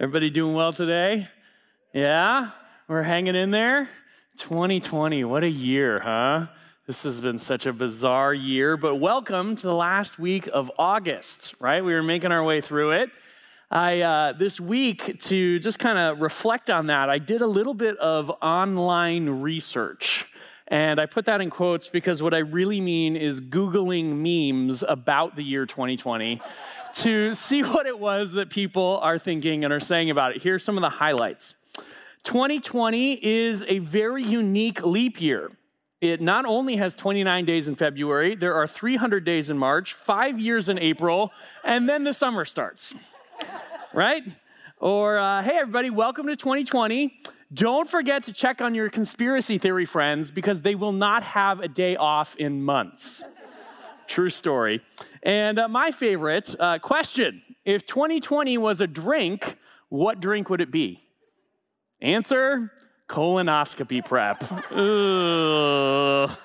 Everybody doing well today? Yeah? We're hanging in there? 2020, what a year, huh? This has been such a bizarre year, but welcome to the last week of August, right? We were making our way through it. I uh, this week to just kind of reflect on that. I did a little bit of online research, and I put that in quotes because what I really mean is googling memes about the year 2020 to see what it was that people are thinking and are saying about it. Here's some of the highlights. 2020 is a very unique leap year. It not only has 29 days in February, there are 300 days in March, five years in April, and then the summer starts. right? Or, uh, hey, everybody, welcome to 2020. Don't forget to check on your conspiracy theory friends because they will not have a day off in months. True story. And uh, my favorite uh, question if 2020 was a drink, what drink would it be? Answer colonoscopy prep. Ugh.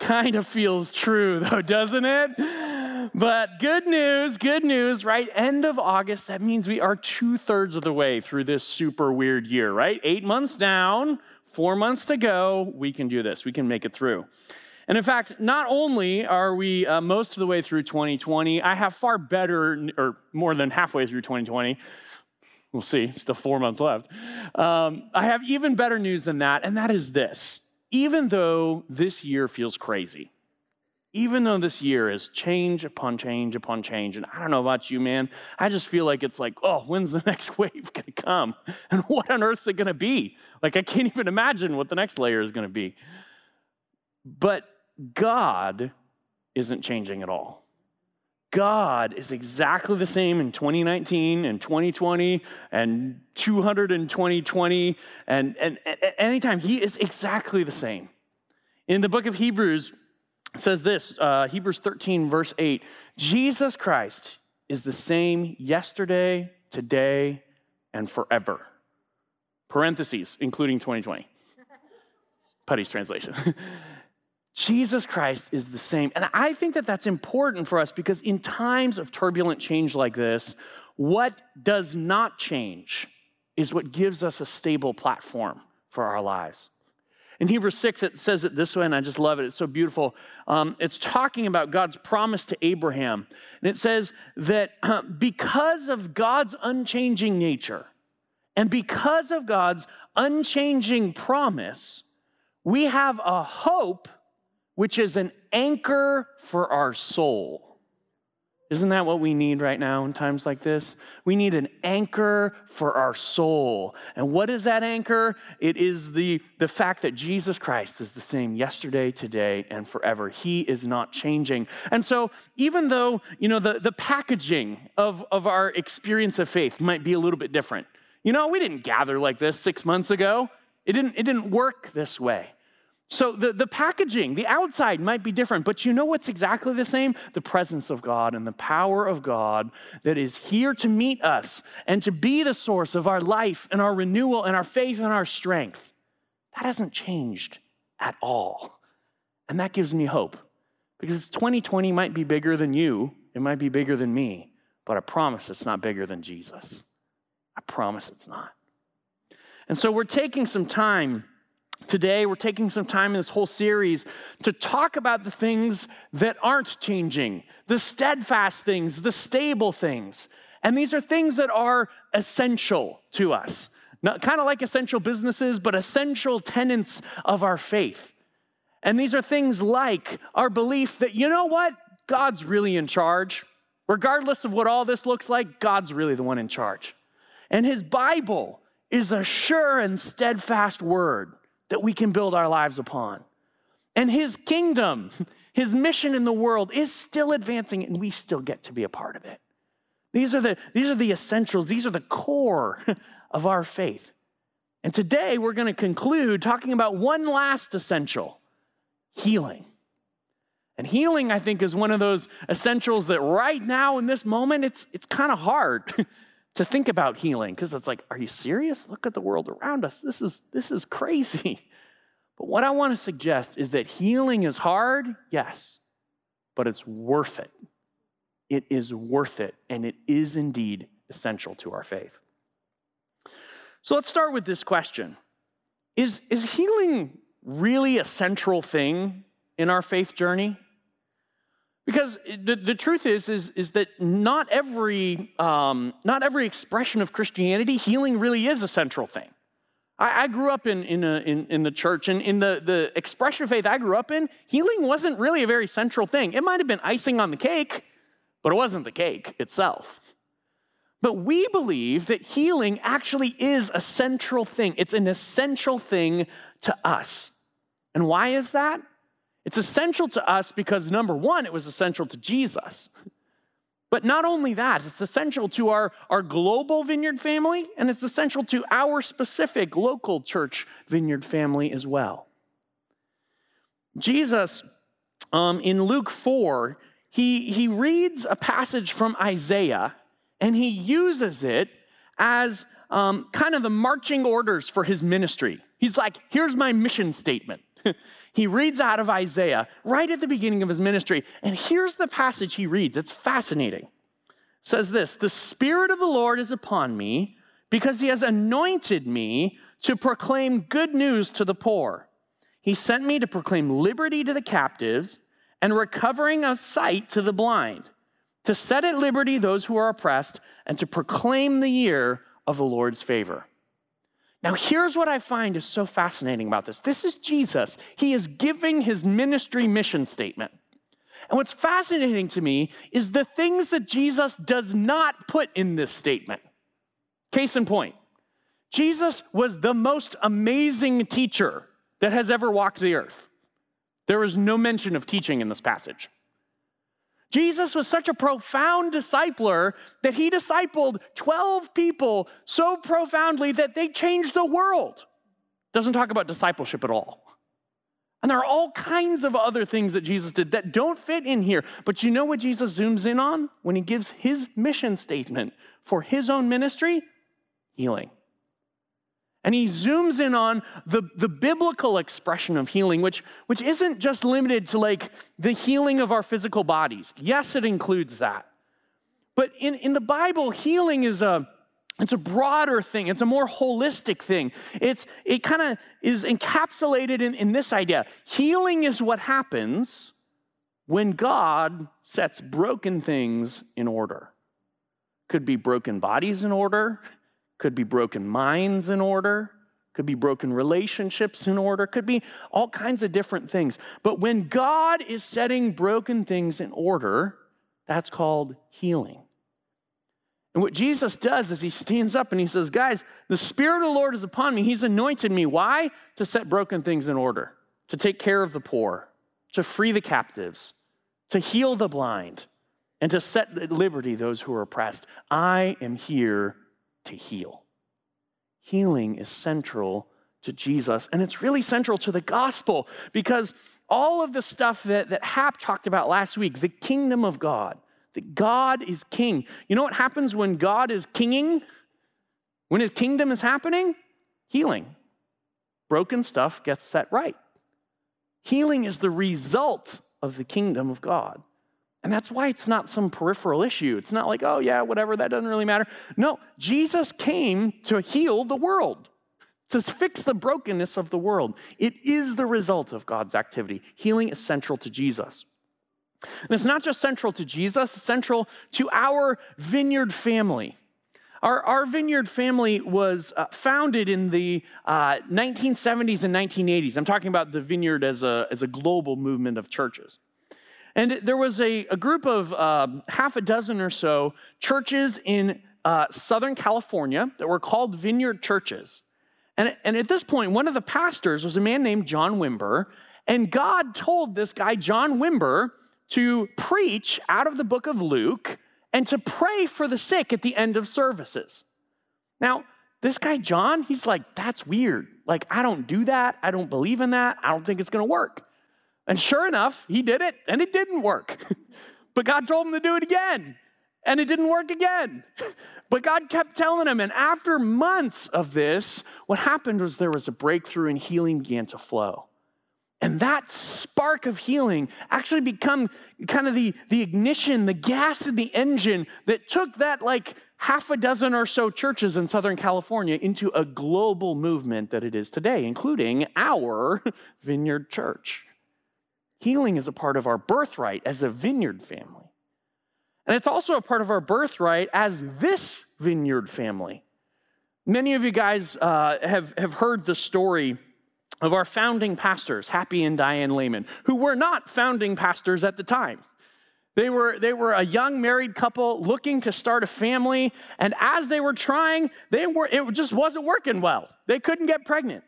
Kind of feels true, though, doesn't it? But good news, good news, right? End of August, that means we are two thirds of the way through this super weird year, right? Eight months down, four months to go. We can do this, we can make it through. And in fact, not only are we uh, most of the way through 2020, I have far better, or more than halfway through 2020. We'll see, still four months left. Um, I have even better news than that, and that is this. Even though this year feels crazy, even though this year is change upon change upon change, and I don't know about you, man, I just feel like it's like, oh, when's the next wave gonna come? And what on earth is it gonna be? Like, I can't even imagine what the next layer is gonna be. But God isn't changing at all. God is exactly the same in 2019 and 2020 and 200 in 2020 and, and, and anytime. He is exactly the same. In the book of Hebrews, says this uh, Hebrews 13, verse 8 Jesus Christ is the same yesterday, today, and forever. Parentheses, including 2020. Putty's translation. Jesus Christ is the same. And I think that that's important for us because in times of turbulent change like this, what does not change is what gives us a stable platform for our lives. In Hebrews 6, it says it this way, and I just love it. It's so beautiful. Um, it's talking about God's promise to Abraham. And it says that because of God's unchanging nature and because of God's unchanging promise, we have a hope which is an anchor for our soul. Isn't that what we need right now in times like this? We need an anchor for our soul. And what is that anchor? It is the, the fact that Jesus Christ is the same yesterday, today, and forever. He is not changing. And so, even though, you know, the, the packaging of, of our experience of faith might be a little bit different. You know, we didn't gather like this six months ago. It didn't, it didn't work this way. So the, the packaging, the outside might be different, but you know what's exactly the same? The presence of God and the power of God that is here to meet us and to be the source of our life and our renewal and our faith and our strength. That hasn't changed at all. And that gives me hope because 2020 might be bigger than you, it might be bigger than me, but I promise it's not bigger than Jesus. I promise it's not. And so we're taking some time Today, we're taking some time in this whole series to talk about the things that aren't changing, the steadfast things, the stable things. And these are things that are essential to us. Not, kind of like essential businesses, but essential tenets of our faith. And these are things like our belief that, you know what? God's really in charge. Regardless of what all this looks like, God's really the one in charge. And His Bible is a sure and steadfast word that we can build our lives upon. And his kingdom, his mission in the world is still advancing, and we still get to be a part of it. These are the, these are the essentials, these are the core of our faith. And today we're going to conclude talking about one last essential healing. And healing, I think, is one of those essentials that right now in this moment, it's, it's kind of hard to think about healing because it's like, are you serious? Look at the world around us. This is, this is crazy. But what I want to suggest is that healing is hard, yes, but it's worth it. It is worth it, and it is indeed essential to our faith. So let's start with this question Is, is healing really a central thing in our faith journey? Because the, the truth is, is, is that not every, um, not every expression of Christianity, healing really is a central thing. I, I grew up in, in, a, in, in, the church, and in the, the expression of faith I grew up in, healing wasn't really a very central thing. It might have been icing on the cake, but it wasn't the cake itself. But we believe that healing actually is a central thing, it's an essential thing to us. And why is that? It's essential to us because, number one, it was essential to Jesus. But not only that, it's essential to our, our global vineyard family, and it's essential to our specific local church vineyard family as well. Jesus, um, in Luke 4, he, he reads a passage from Isaiah and he uses it as um, kind of the marching orders for his ministry. He's like, here's my mission statement. he reads out of Isaiah right at the beginning of his ministry. And here's the passage he reads. It's fascinating. It says this The Spirit of the Lord is upon me because he has anointed me to proclaim good news to the poor. He sent me to proclaim liberty to the captives and recovering of sight to the blind, to set at liberty those who are oppressed, and to proclaim the year of the Lord's favor. Now, here's what I find is so fascinating about this. This is Jesus. He is giving his ministry mission statement. And what's fascinating to me is the things that Jesus does not put in this statement. Case in point, Jesus was the most amazing teacher that has ever walked the earth. There is no mention of teaching in this passage. Jesus was such a profound discipler that he discipled 12 people so profoundly that they changed the world. Doesn't talk about discipleship at all. And there are all kinds of other things that Jesus did that don't fit in here. But you know what Jesus zooms in on when he gives his mission statement for his own ministry? Healing. And he zooms in on the, the biblical expression of healing, which, which isn't just limited to like the healing of our physical bodies. Yes, it includes that. But in, in the Bible, healing is a, it's a broader thing. It's a more holistic thing. It's, it kind of is encapsulated in, in this idea. Healing is what happens when God sets broken things in order. Could be broken bodies in order, could be broken minds in order, could be broken relationships in order, could be all kinds of different things. But when God is setting broken things in order, that's called healing. And what Jesus does is he stands up and he says, Guys, the Spirit of the Lord is upon me. He's anointed me. Why? To set broken things in order, to take care of the poor, to free the captives, to heal the blind, and to set at liberty those who are oppressed. I am here to heal. Healing is central to Jesus, and it's really central to the gospel because all of the stuff that, that Hap talked about last week, the kingdom of God, that God is king. You know what happens when God is kinging? When his kingdom is happening? Healing. Broken stuff gets set right. Healing is the result of the kingdom of God. And that's why it's not some peripheral issue. It's not like, oh, yeah, whatever, that doesn't really matter. No, Jesus came to heal the world, to fix the brokenness of the world. It is the result of God's activity. Healing is central to Jesus. And it's not just central to Jesus, it's central to our vineyard family. Our, our vineyard family was uh, founded in the uh, 1970s and 1980s. I'm talking about the vineyard as a, as a global movement of churches. And there was a, a group of uh, half a dozen or so churches in uh, Southern California that were called vineyard churches. And, and at this point, one of the pastors was a man named John Wimber. And God told this guy, John Wimber, to preach out of the book of Luke and to pray for the sick at the end of services. Now, this guy, John, he's like, that's weird. Like, I don't do that. I don't believe in that. I don't think it's going to work. And sure enough, he did it and it didn't work. but God told him to do it again and it didn't work again. But God kept telling him. And after months of this, what happened was there was a breakthrough and healing began to flow. And that spark of healing actually become kind of the, the ignition, the gas in the engine that took that like half a dozen or so churches in Southern California into a global movement that it is today, including our Vineyard Church. Healing is a part of our birthright as a Vineyard family. And it's also a part of our birthright as this Vineyard family. Many of you guys uh, have, have heard the story of our founding pastors, Happy and Diane Leman, who were not founding pastors at the time. They were, they were a young married couple looking to start a family, and as they were trying, they were, it just wasn't working well. They couldn't get pregnant.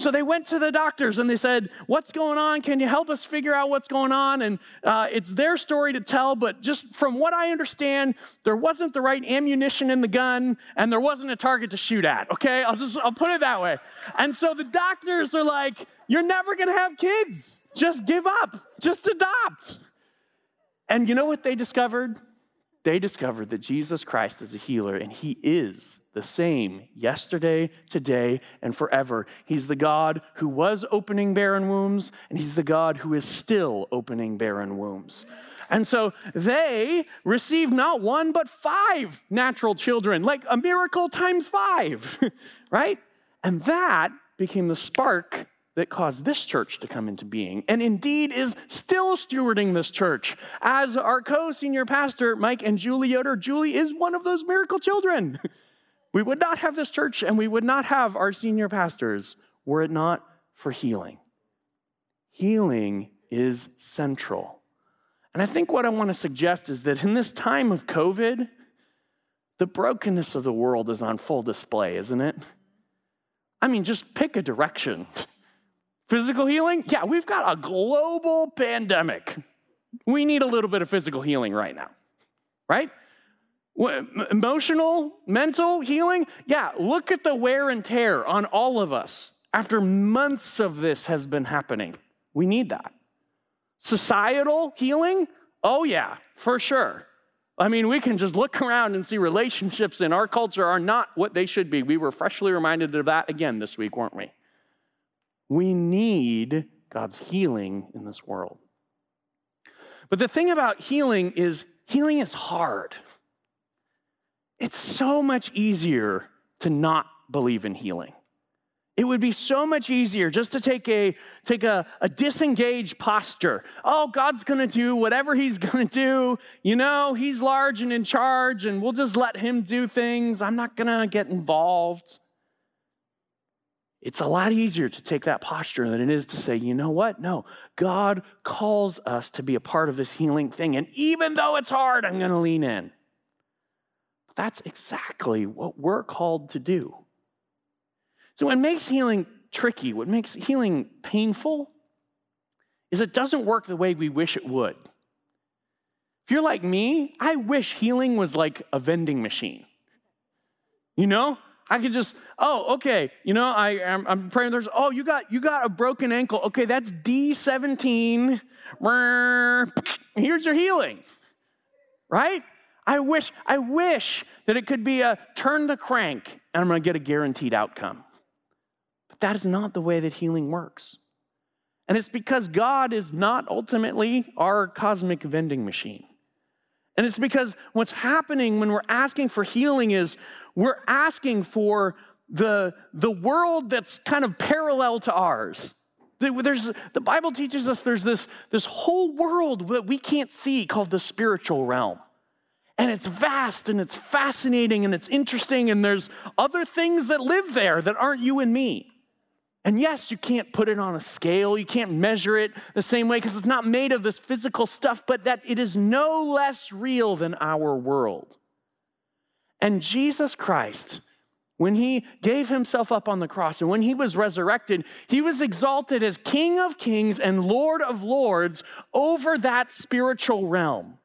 So they went to the doctors and they said, What's going on? Can you help us figure out what's going on? And uh, it's their story to tell, but just from what I understand, there wasn't the right ammunition in the gun and there wasn't a target to shoot at. Okay, I'll just I'll put it that way. And so the doctors are like, You're never gonna have kids. Just give up, just adopt. And you know what they discovered? They discovered that Jesus Christ is a healer and he is the same yesterday, today, and forever. He's the God who was opening barren wombs, and He's the God who is still opening barren wombs. And so they received not one, but five natural children, like a miracle times five, right? And that became the spark that caused this church to come into being, and indeed is still stewarding this church. As our co senior pastor, Mike and Julie Yoder, Julie is one of those miracle children. We would not have this church and we would not have our senior pastors were it not for healing. Healing is central. And I think what I want to suggest is that in this time of COVID, the brokenness of the world is on full display, isn't it? I mean, just pick a direction. Physical healing? Yeah, we've got a global pandemic. We need a little bit of physical healing right now, right? Emotional, mental healing? Yeah, look at the wear and tear on all of us after months of this has been happening. We need that. Societal healing? Oh, yeah, for sure. I mean, we can just look around and see relationships in our culture are not what they should be. We were freshly reminded of that again this week, weren't we? We need God's healing in this world. But the thing about healing is, healing is hard. It's so much easier to not believe in healing. It would be so much easier just to take a take a, a disengaged posture. Oh, God's gonna do whatever He's gonna do. You know, He's large and in charge, and we'll just let Him do things. I'm not gonna get involved. It's a lot easier to take that posture than it is to say, you know what? No, God calls us to be a part of this healing thing. And even though it's hard, I'm gonna lean in. That's exactly what we're called to do. So, what makes healing tricky, what makes healing painful, is it doesn't work the way we wish it would. If you're like me, I wish healing was like a vending machine. You know, I could just, oh, okay, you know, I, I'm, I'm praying. There's, oh, you got, you got a broken ankle. Okay, that's D17. Here's your healing, right? I wish, I wish that it could be a turn the crank and I'm going to get a guaranteed outcome. But that is not the way that healing works. And it's because God is not ultimately our cosmic vending machine. And it's because what's happening when we're asking for healing is we're asking for the, the world that's kind of parallel to ours. There's, the Bible teaches us there's this, this whole world that we can't see called the spiritual realm. And it's vast and it's fascinating and it's interesting, and there's other things that live there that aren't you and me. And yes, you can't put it on a scale, you can't measure it the same way because it's not made of this physical stuff, but that it is no less real than our world. And Jesus Christ, when he gave himself up on the cross and when he was resurrected, he was exalted as King of kings and Lord of lords over that spiritual realm.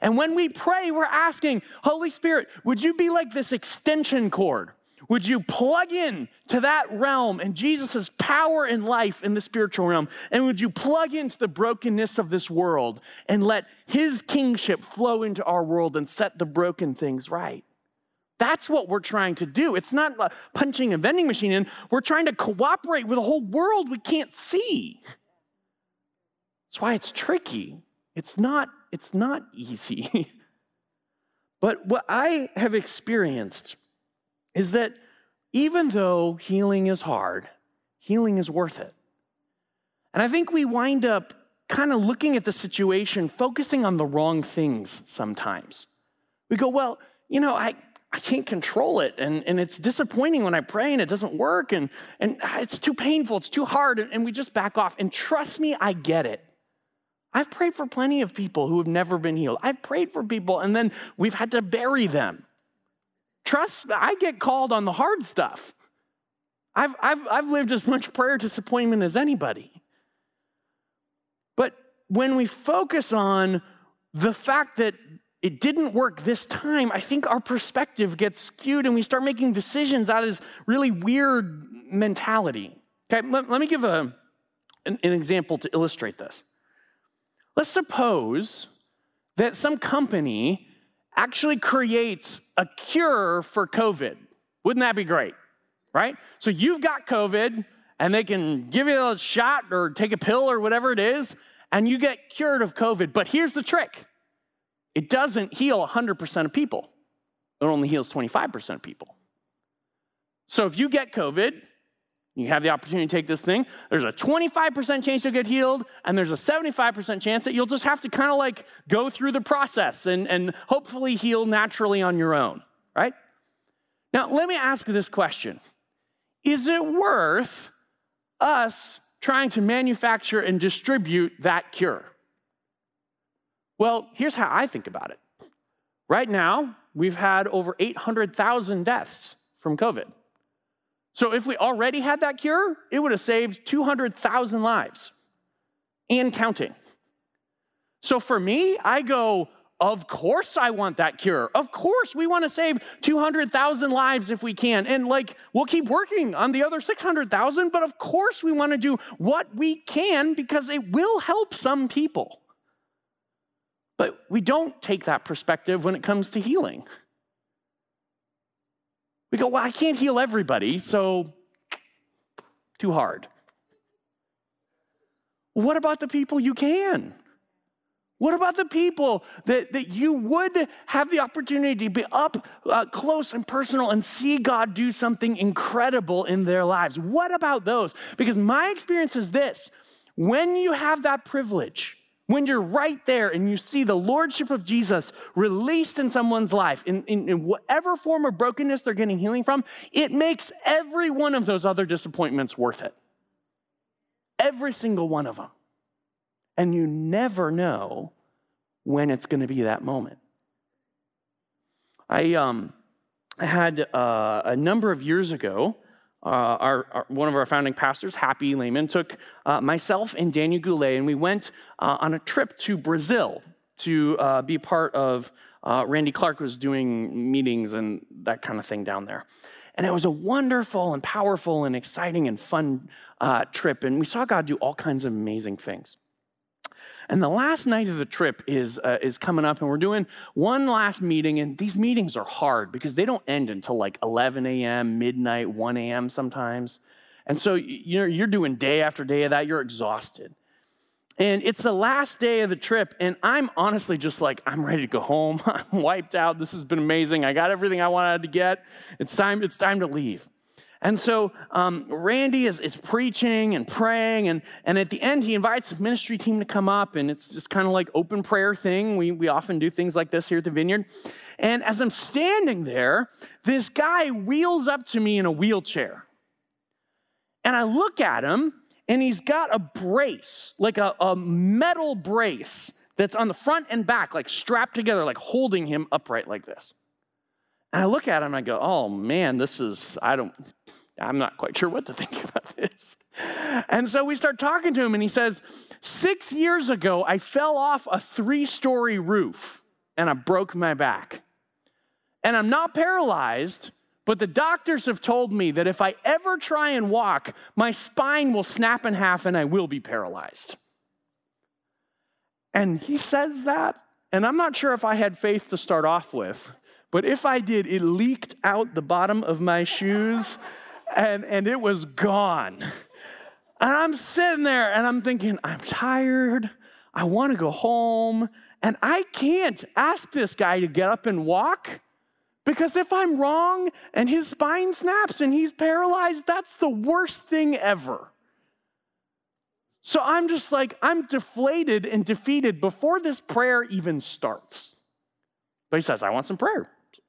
And when we pray, we're asking, Holy Spirit, would you be like this extension cord? Would you plug in to that realm and Jesus' power and life in the spiritual realm? And would you plug into the brokenness of this world and let his kingship flow into our world and set the broken things right? That's what we're trying to do. It's not punching a vending machine in. We're trying to cooperate with a whole world we can't see. That's why it's tricky. It's not, it's not easy. but what I have experienced is that even though healing is hard, healing is worth it. And I think we wind up kind of looking at the situation, focusing on the wrong things sometimes. We go, well, you know, I, I can't control it. And, and it's disappointing when I pray and it doesn't work. And, and ah, it's too painful. It's too hard. And, and we just back off. And trust me, I get it. I've prayed for plenty of people who have never been healed. I've prayed for people and then we've had to bury them. Trust, I get called on the hard stuff. I've, I've, I've lived as much prayer disappointment as anybody. But when we focus on the fact that it didn't work this time, I think our perspective gets skewed and we start making decisions out of this really weird mentality. Okay, let, let me give a, an, an example to illustrate this. Let's suppose that some company actually creates a cure for COVID. Wouldn't that be great? Right? So you've got COVID, and they can give you a shot or take a pill or whatever it is, and you get cured of COVID. But here's the trick it doesn't heal 100% of people, it only heals 25% of people. So if you get COVID, you have the opportunity to take this thing. There's a 25% chance you'll get healed, and there's a 75% chance that you'll just have to kind of like go through the process and, and hopefully heal naturally on your own, right? Now, let me ask this question Is it worth us trying to manufacture and distribute that cure? Well, here's how I think about it. Right now, we've had over 800,000 deaths from COVID. So if we already had that cure, it would have saved 200,000 lives and counting. So for me, I go, of course I want that cure. Of course we want to save 200,000 lives if we can. And like, we'll keep working on the other 600,000, but of course we want to do what we can because it will help some people. But we don't take that perspective when it comes to healing. We go, well, I can't heal everybody, so too hard. What about the people you can? What about the people that, that you would have the opportunity to be up uh, close and personal and see God do something incredible in their lives? What about those? Because my experience is this when you have that privilege, when you're right there and you see the lordship of Jesus released in someone's life, in, in, in, whatever form of brokenness they're getting healing from, it makes every one of those other disappointments worth it. Every single one of them. And you never know when it's going to be that moment. I, um, I had uh, a number of years ago, uh, our, our, one of our founding pastors, Happy Leman, took uh, myself and Daniel Goulet, and we went uh, on a trip to Brazil to uh, be part of. Uh, Randy Clark was doing meetings and that kind of thing down there. And it was a wonderful and powerful and exciting and fun trip. And we saw God do all kinds of amazing things. And the last night of the trip is, uh, is coming up, and we're doing one last meeting. And these meetings are hard because they don't end until like 11 a.m., midnight, 1 a.m. sometimes. And so you're, you're doing day after day of that, you're exhausted. And it's the last day of the trip, and I'm honestly just like, I'm ready to go home. I'm wiped out. This has been amazing. I got everything I wanted to get. It's time, it's time to leave. And so um, Randy is, is preaching and praying, and, and at the end, he invites the ministry team to come up, and it's just kind of like open prayer thing. We, we often do things like this here at the vineyard. And as I'm standing there, this guy wheels up to me in a wheelchair. And I look at him, and he's got a brace, like a, a metal brace that's on the front and back, like strapped together, like holding him upright like this. And I look at him and I go, oh man, this is, I don't, I'm not quite sure what to think about this. And so we start talking to him and he says, Six years ago, I fell off a three story roof and I broke my back. And I'm not paralyzed, But the doctors have told me that if I ever try and walk, my spine will snap in half and I will be paralyzed. And he says that, and I'm not sure if I had faith to start off with, but if I did, it leaked out the bottom of my shoes and, and it was gone. And I'm sitting there and I'm thinking, I'm tired. I want to go home. And I can't ask this guy to get up and walk because if I'm wrong and his spine snaps and he's paralyzed, that's the worst thing ever. So I'm just like, I'm deflated and defeated before this prayer even starts. But he says, I want some prayer.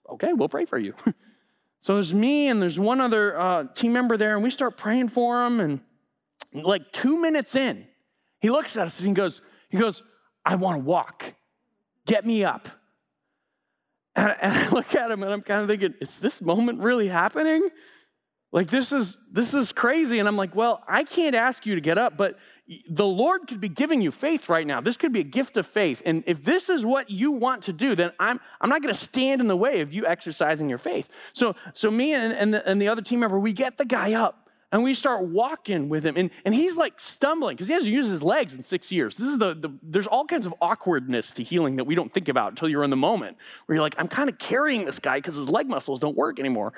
Okay, we'll pray for you. so there's me and there's one other uh, team member there, and we start praying for him. And like two minutes in, he looks at us and he goes, he goes, I want to walk. Get me up. And, and I look at him and I'm kind of thinking, is this moment really happening? Like this is this is crazy. And I'm like, well, I can't ask you to get up, but the Lord could be giving you faith right now. This could be a gift of faith. And if this is what you want to do, then I'm, I'm not going to stand in the way of you exercising your faith. So, so me and, and, the, and the other team member, we get the guy up and we start walking with him. And, and he's like stumbling because he hasn't used his legs in six years. This is the, the there's all kinds of awkwardness to healing that we don't think about until you're in the moment where you're like i'm kind of carrying this guy because his leg muscles don't work anymore.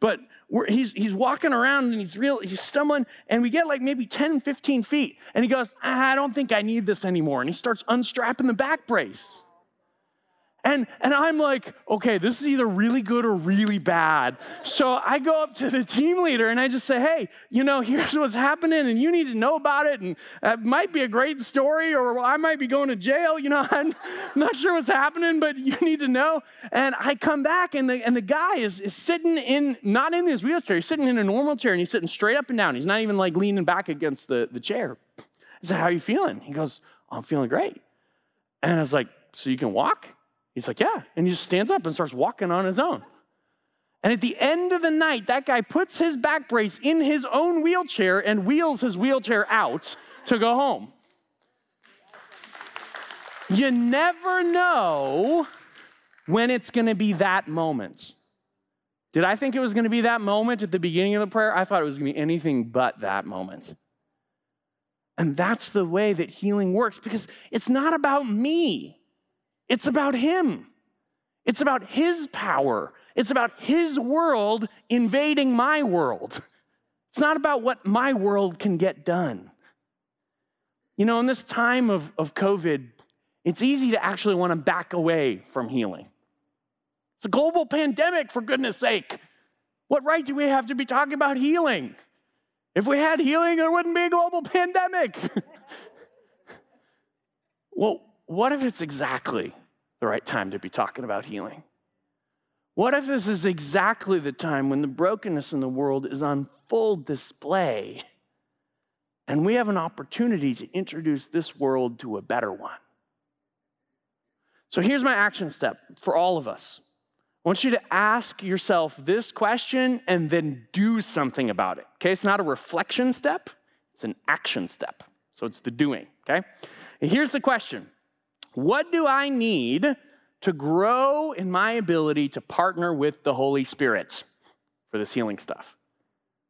But he's, he's walking around and he's real he's stumbling and we get like maybe 10 15 feet and he goes i don't think i need this anymore. And he starts unstrapping the back brace and, and I'm like, okay, this is either really good or really bad. So I go up to the team leader and I just say, hey, you know, here's what's happening and you need to know about it. And it might be a great story or I might be going to jail. You know, I'm not sure what's happening, but you need to know. And I come back and the, and the guy is, is sitting in, not in his wheelchair, he's sitting in a normal chair and he's sitting straight up and down. He's not even like leaning back against the, the chair. I said, how are you feeling? He goes, oh, I'm feeling great. And I was like, so you can walk? He's like, Yeah. And he just stands up and starts walking on his own. And at the end of the night, that guy puts his back brace in his own wheelchair and wheels his wheelchair out to go home. You never know when it's going to be that moment. Did I think it was going to be that moment at the beginning of the prayer? I thought it was going to be anything but that moment. And that's the way that healing works because it's not about me. It's about Him. It's about His power. It's about His world invading my world. It's not about what my world can get done. You know, in this time of, of COVID, it's easy to actually want to back away from healing. It's a global pandemic, for goodness sake. What right do we have to be talking about healing? If we had healing, there wouldn't be a global pandemic. well, what if it's exactly the right time to be talking about healing? What if this is exactly the time when the brokenness in the world is on full display and we have an opportunity to introduce this world to a better one? So here's my action step for all of us. I want you to ask yourself this question and then do something about it. Okay, it's not a reflection step, it's an action step. So it's the doing, okay? And here's the question what do I need to grow in my ability to partner with the Holy Spirit for this healing stuff?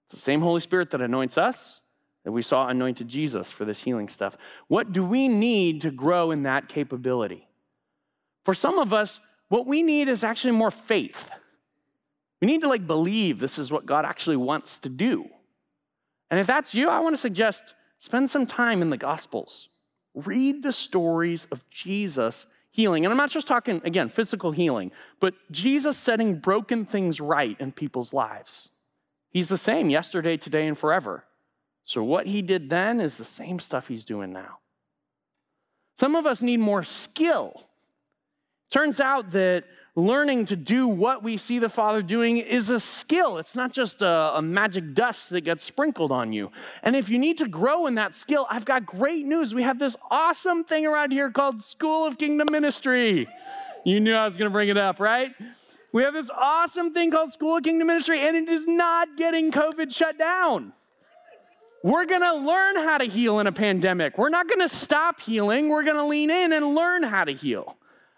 It's the same Holy Spirit that anoints us that we saw anointed Jesus for this healing stuff. What do we need to grow in that capability? For some of us, what we need is actually more faith. We need to like believe this is what God actually wants to do. And if that's you, I want to suggest spend some time in the Gospels. Read the stories of Jesus healing. And I'm not just talking, again, physical healing, but Jesus setting broken things right in people's lives. He's the same yesterday, today, and forever. So what he did then is the same stuff he's doing now. Some of us need more skill. Turns out that learning to do what we see the Father doing is a skill. It's not just a, a, magic dust that gets sprinkled on you. And if you need to grow in that skill, I've got great news. We have this awesome thing around here called School of Kingdom Ministry. You knew I was going to bring it up, right? We have this awesome thing called School of Kingdom Ministry, and it is not getting COVID shut down. We're going to learn how to heal in a pandemic. We're not going to stop healing. We're going to lean in and learn how to heal.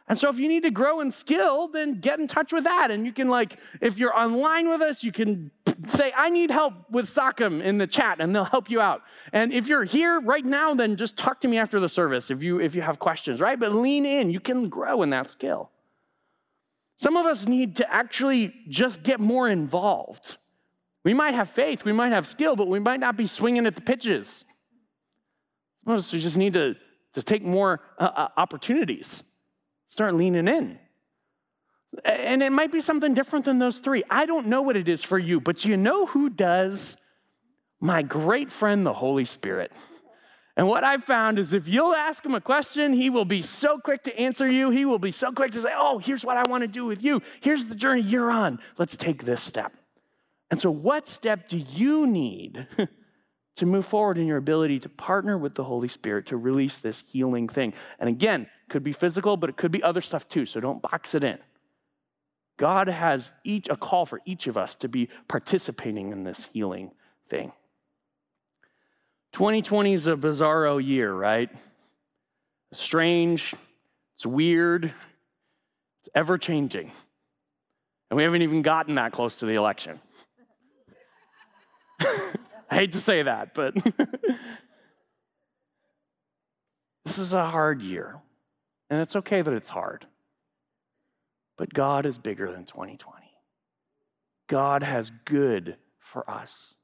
And so if you need to grow in skill, then get in touch with that. And you can like, if you're online with us, you can say, I need help with SOCM in the chat, and they'll help you out. And if you're here right now, then just talk to me after the service if you if you have questions, right? But lean in. You can grow in that skill. Some of us need to actually just get more involved. We might have faith, we might have skill, but we might not be swinging at the pitches. Some of us just need to, to take more uh, uh, opportunities, start leaning in. And it might be something different than those three. I don't know what it is for you, but you know who does? My great friend, the Holy Spirit. And what I've found is if you'll ask him a question, he will be so quick to answer you. He will be so quick to say, Oh, here's what I want to do with you. Here's the journey you're on. Let's take this step. And so, what step do you need to move forward in your ability to partner with the Holy Spirit to release this healing thing? And again, it could be physical, but it could be other stuff too. So don't box it in. God has each a call for each of us to be participating in this healing thing. 2020 is a bizarro year, right? It's strange, it's weird, it's ever changing. And we haven't even gotten that close to the election. I hate to say that, but this is a hard year. And it's okay that it's hard. But God is bigger than 2020. God has good for us.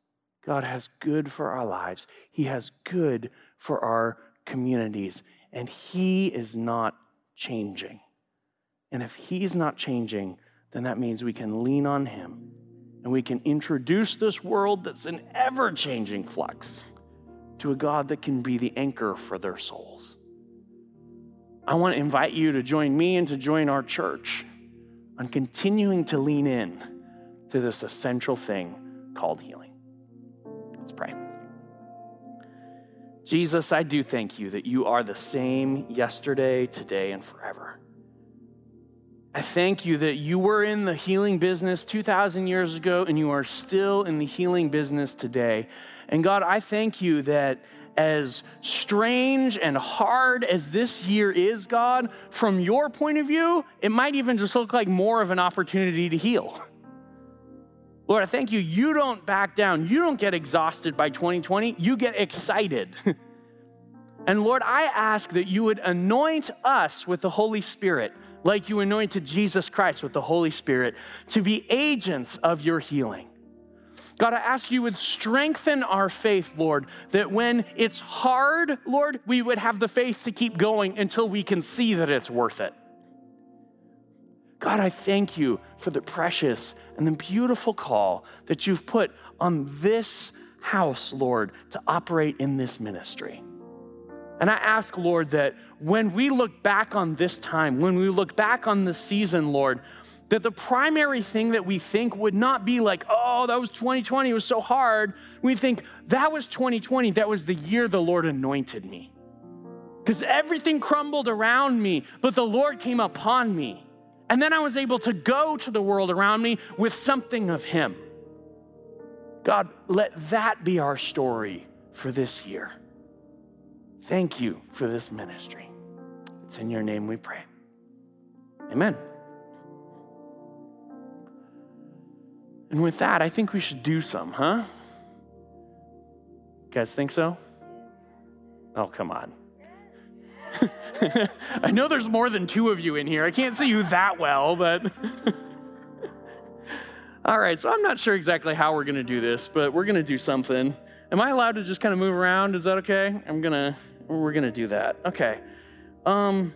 God has good for our lives. He has good for our communities. And He is not changing. And if He's not changing, then that means we can lean on Him and we can introduce this world that's an ever changing flux to a God that can be the anchor for their souls. I want to invite you to join me and to join our church on continuing to lean in to this essential thing called healing. Let's pray. Jesus, I do thank you that you are the same yesterday, today, and forever. I thank you that you were in the healing business 2,000 years ago and you are still in the healing business today. And God, I thank you that as strange and hard as this year is, God, from your point of view, it might even just look like more of an opportunity to heal. Lord, I thank you. You don't back down. You don't get exhausted by 2020. You get excited. and Lord, I ask that you would anoint us with the Holy Spirit like you anointed Jesus Christ with the Holy Spirit to be agents of your healing. God, I ask you would strengthen our faith, Lord, that when it's hard, Lord, we would have the faith to keep going until we can see that it's worth it. God, I thank you for the precious and the beautiful call that you've put on this house, Lord, to operate in this ministry. And I ask, Lord, that when we look back on this time, when we look back on this season, Lord, that the primary thing that we think would not be like, oh, that was 2020, it was so hard. We think that was 2020, that was the year the Lord anointed me. Because everything crumbled around me, but the Lord came upon me. And then I was able to go to the world around me with something of Him. God, let that be our story for this year. Thank you for this ministry. It's in your name we pray. Amen. And with that, I think we should do some, huh? You guys think so? Oh, come on. I know there's more than two of you in here. I can't see you that well, but. All right, so I'm not sure exactly how we're going to do this, but we're going to do something. Am I allowed to just kind of move around? Is that okay? I'm going to we're to do that. Okay. Um,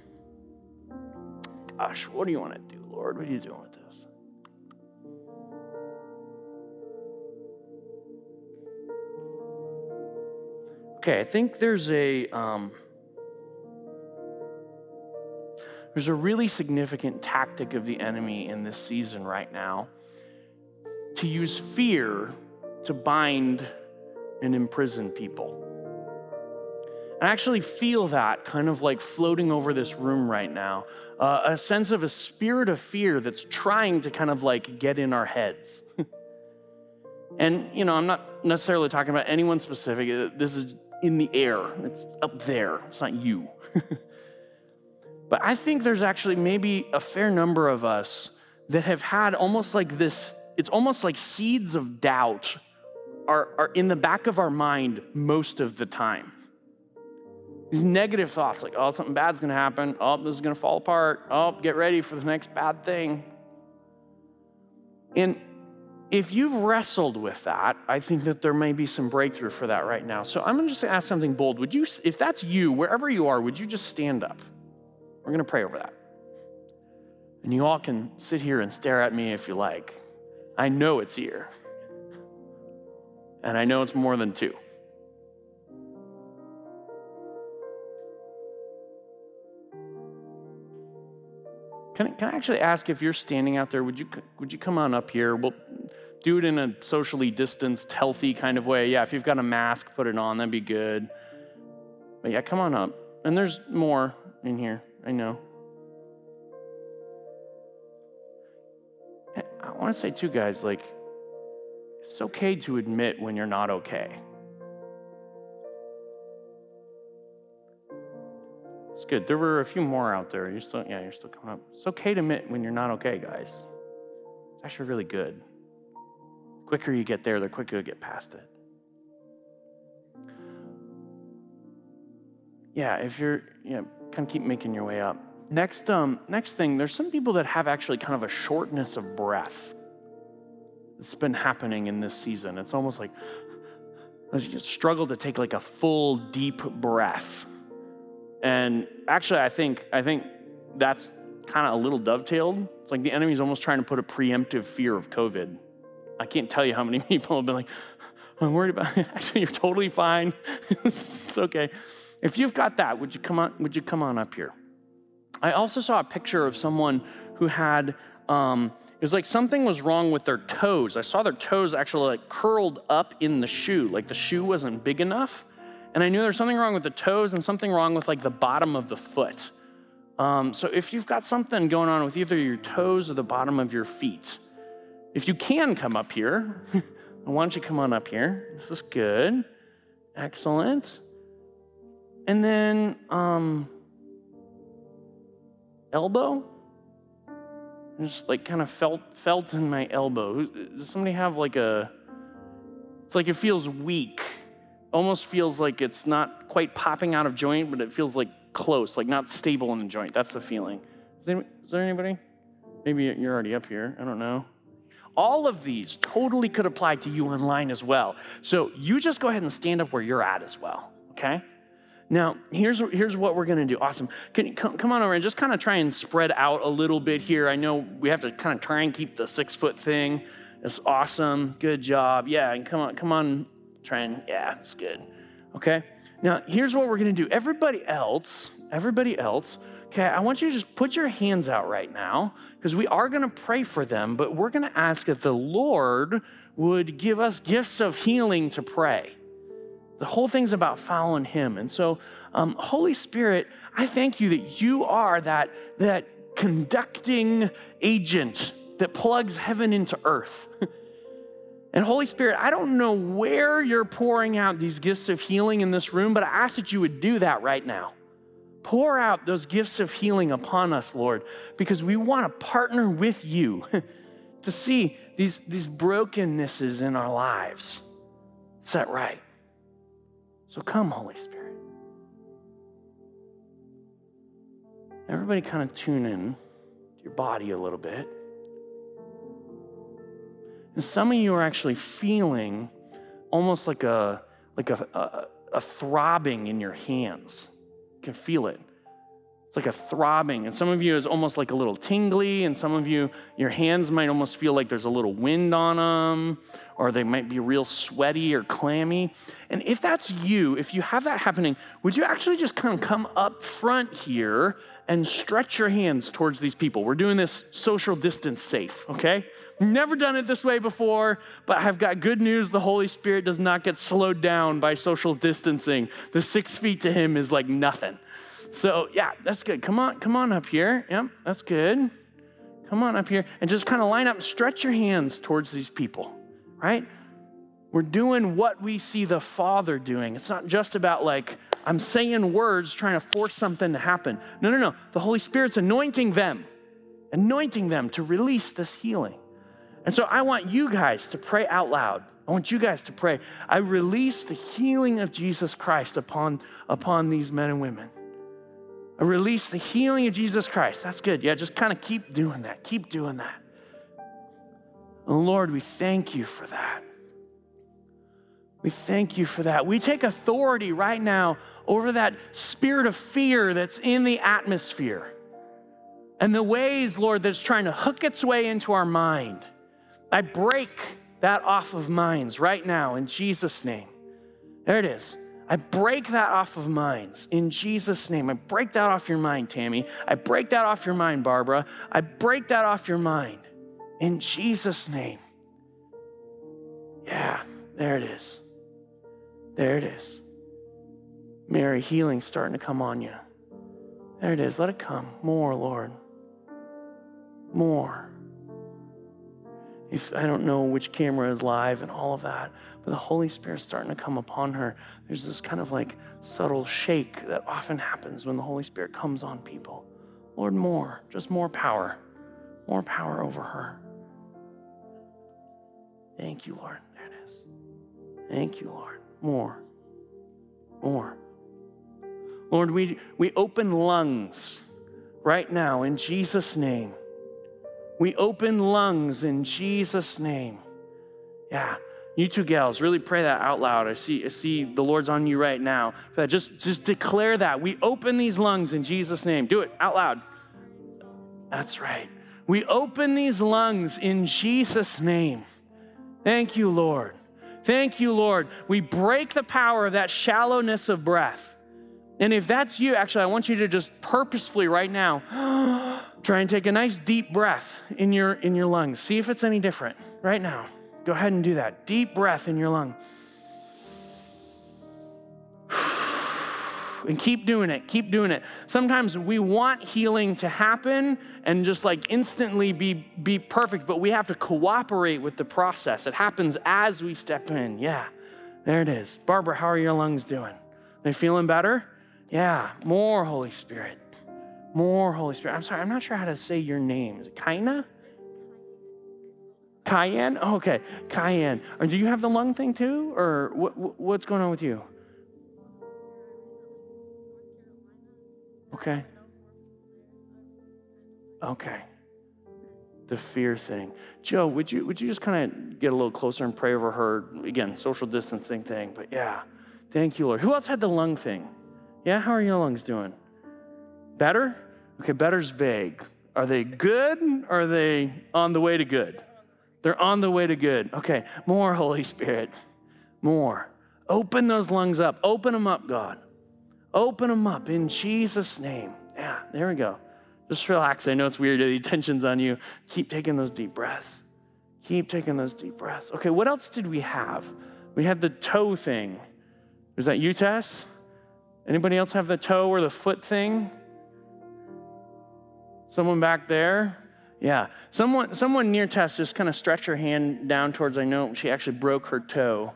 gosh, what do you want to do, Lord? What are you doing with this? Okay, I think there's a um, there's a really significant tactic of the enemy in this season right now to use fear to bind and imprison people. I actually feel that kind of like floating over this room right now. Uh, a sense of a spirit of fear that's trying to kind of like get in our heads. and, you know, I'm not necessarily talking about anyone specific. Uh, this is in the air, it's up there, it's not you. But I think there's actually maybe a fair number of us that have had almost like this, it's almost like seeds of doubt are, are in the back of our mind most of the time. These negative thoughts like, oh, something bad's gonna happen. Oh, this is gonna fall apart. Oh, get ready for the next bad thing. And if you've wrestled with that, I think that there may be some breakthrough for that right now. So I'm gonna just ask something bold. Would you, if that's you, wherever you are, would you just stand up? We're gonna pray over that. And you all can sit here and stare at me if you like. I know it's here. And I know it's more than two. Can, can I actually ask if you're standing out there, would you, would you come on up here? We'll do it in a socially distanced, healthy kind of way. Yeah, if you've got a mask, put it on, that'd be good. But yeah, come on up. And there's more in here, I know. Eh, I want to say, too, guys, like, it's okay to admit when you're not okay. Good. There were a few more out there. You're still, yeah, you're still coming up. It's okay to admit when you're not okay, guys. It's actually really good. The quicker you get there, the quicker you get past it. Yeah, if you're, you know, kind of keep making your way up. Next, um, next thing, there's some people that have actually kind of a shortness of breath. It's been happening in this season. It's almost like you struggle to take like a full deep breath. And actually, I think I think that's kind of a little dovetailed. It's like the enemy's almost trying to put a preemptive fear of COVID. I can't tell you how many people have been like, I'm worried about it. Actually, you're totally fine. it's okay. If you've got that, would you come on, would you come on up here? I also saw a picture of someone who had um, it was like something was wrong with their toes. I saw their toes actually like curled up in the shoe, like the shoe wasn't big enough. And I knew there's something wrong with the toes and something wrong with like the bottom of the foot. Um, so if you've got something going on with either your toes or the bottom of your feet, if you can come up here, why don't you come on up here? This is good. Excellent. And then um, elbow. Just like kind of felt felt in my elbow. Does somebody have like a? It's like it feels weak almost feels like it's not quite popping out of joint, but it feels like close, like not stable in the joint. That's the feeling. Is there, is there anybody? Maybe you're already up here. I don't know. All of these totally could apply to you online as well. So you just go ahead and stand up where you're at as well, okay? Now, here's, here's what we're going to do. Awesome. Can you come, come on over and just kind of try and spread out a little bit here. I know we have to kind of try and keep the six foot thing. It's awesome. Good job. Yeah, and come on, come on Try and, yeah, it's good. Okay? Now, here's what we're to do. Everybody else, everybody else, okay, I want you to just put your hands out right now because we are to pray for them, but we're to ask that the Lord would give us gifts of healing to pray. The whole thing's about following Him. And so, um, Holy Spirit, I thank you that you are that, that conducting agent that plugs heaven into earth. And Holy Spirit, I don't know where you're pouring out these gifts of healing in this room, but I ask that you would do that right now. Pour out those gifts of healing upon us, Lord, because we want to partner with you to see these, these brokennesses in our lives set right. So come, Holy Spirit. Everybody kind of tune in to your body a little bit. And some of you are actually feeling almost like a like a, a, a throbbing in your hands. You can feel it. It's like a throbbing. And some of you is almost like a little tingly, and some of you, your hands might almost feel like there's a little wind on them, or they might be real sweaty or clammy. And if that's you, if you have that happening, would you actually just kind of come up front here and stretch your hands towards these people? We're doing this social distance safe, okay? Never done it this way before, but I've got good news. The Holy Spirit does not get slowed down by social distancing. The six feet to Him is like nothing. So, yeah, that's good. Come on, come on up here. Yep, that's good. Come on up here and just kind of line up, and stretch your hands towards these people, right? We're doing what we see the Father doing. It's not just about like, I'm saying words trying to force something to happen. No, no, no. The Holy Spirit's anointing them, anointing them to release this healing. And so I want you guys to pray out loud. I want you guys to pray. I release the healing of Jesus Christ upon, upon these men and women. I release the healing of Jesus Christ. That's good. Yeah, just kind of keep doing that. Keep doing that. And Lord, we thank you for that. We thank you for that. We take authority right now over that spirit of fear that's in the atmosphere and the ways, Lord, that's trying to hook its way into our mind. I break that off of minds right now in Jesus' name. There it is. I break that off of minds in Jesus' name. I break that off your mind, Tammy. I break that off your mind, Barbara. I break that off your mind in Jesus' name. Yeah, there it is. There it is. Mary, healing starting to come on you. There it is. Let it come. More, Lord. More. If I don't know which camera is live and all of that, but the Holy Spirit's starting to come upon her. There's this kind of like subtle shake that often happens when the Holy Spirit comes on people. Lord, more, just more power, more power over her. Thank you, Lord. There it is. Thank you, Lord. More, more. Lord, we, we open lungs right now in Jesus' name. We open lungs in Jesus' name. Yeah, you two gals, really pray that out loud. I see, I see the Lord's on you right now. Just, just declare that. We open these lungs in Jesus' name. Do it out loud. That's right. We open these lungs in Jesus' name. Thank you, Lord. Thank you, Lord. We break the power of that shallowness of breath. And if that's you, actually, I want you to just purposefully right now try and take a nice deep breath in your in your lungs. See if it's any different right now. Go ahead and do that. Deep breath in your lung. And keep doing it. Keep doing it. Sometimes we want healing to happen and just like instantly be, be perfect, but we have to cooperate with the process. It happens as we step in. Yeah, there it is. Barbara, how are your lungs doing? Are they feeling better? Yeah, more Holy Spirit. More Holy Spirit. I'm sorry, I'm not sure how to say your name. Is it Kaina? Cayenne? Okay, Cayenne. Or do you have the lung thing too? Or what, what's going on with you? Okay. Okay. The fear thing. Joe, would you would you just kind of get a little closer and pray over her? Again, social distancing thing, but yeah. Thank you, Lord. Who else had the lung thing? Yeah, how are your lungs doing? Better? Okay, better's vague. Are they good or are they on the way to good? They're on the way to good. Okay, more Holy Spirit. More. Open those lungs up. Open them up, God. Open them up in Jesus' name. Yeah, there we go. Just relax. I know it's weird. The tension's on you. Keep taking those deep breaths. Keep taking those deep breaths. Okay, what else did we have? We had the toe thing. Was that you, Tess? Anybody else have the toe or the foot thing? Someone back there? Yeah. Someone, someone near Tess just kind of stretch her hand down towards, I know she actually broke her toe.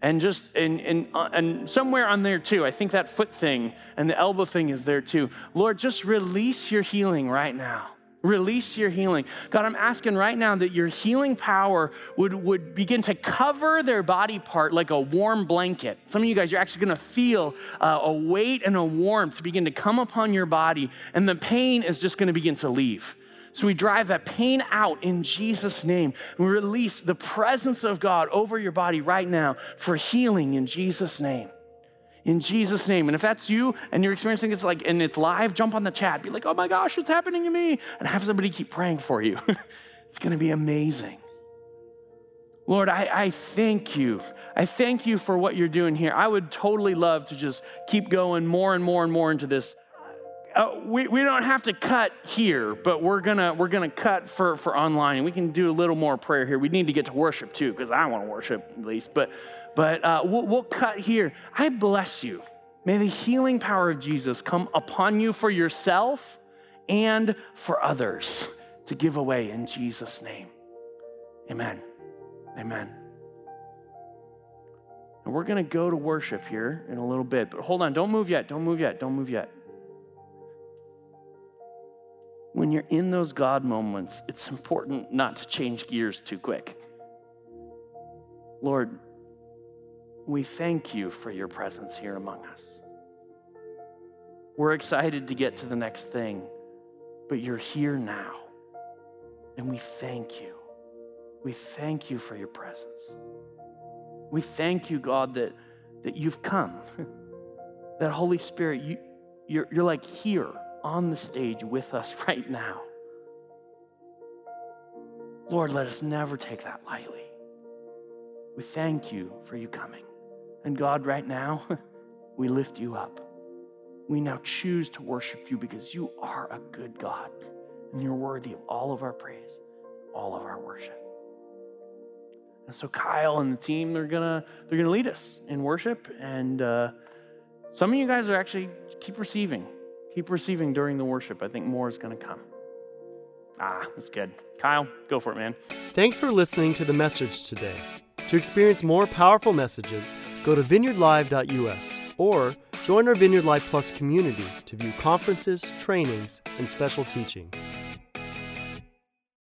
And just, and, and, uh, and somewhere on there too, I think that foot thing and the elbow thing is there too. Lord, just release your healing right now. Release your healing. God, I'm asking right now that your healing power would, would begin to cover their body part like a warm blanket. Some of you guys, you're actually going to feel uh, a weight and a warmth begin to come upon your body, and the pain is just going to begin to leave. So we drive that pain out in Jesus' name. We release the presence of God over your body right now for healing in Jesus' name. In Jesus' name. And if that's you and you're experiencing it's like and it's live, jump on the chat. Be like, oh my gosh, it's happening to me. And have somebody keep praying for you. it's gonna be amazing. Lord, I, I, thank you. I thank you for what you're doing here. I would totally love to just keep going more and more and more into this uh, we, we don't have to cut here, but we're gonna we're gonna cut for for online. We can do a little more prayer here. We need to get to worship too, because I want to worship at least. But but uh, we'll, we'll cut here. I bless you. May the healing power of Jesus come upon you for yourself and for others to give away in Jesus' name. Amen. Amen. And we're going to go to worship here in a little bit. But hold on, don't move yet. Don't move yet. Don't move yet. When you're in those God moments, it's important not to change gears too quick. Lord, we thank you for your presence here among us. We're excited to get to the next thing, but you're here now. And we thank you. We thank you for your presence. We thank you, God, that, that you've come. that Holy Spirit, you, you're, you're like here on the stage with us right now. Lord, let us never take that lightly. We thank you for you coming. And God, right now, we lift you up. We now choose to worship you because you are a good God and you're worthy of all of our praise, all of our worship. And so Kyle and the team, they're gonna they're gonna lead us in worship, and uh, some of you guys are actually keep receiving, keep receiving during the worship. I think more is gonna come. Ah, that's good. Kyle, go for it, man. Thanks for listening to the message today. To experience more powerful messages, go to vineyardlive.us or join our Vineyard Live Plus community to view conferences, trainings, and special teachings.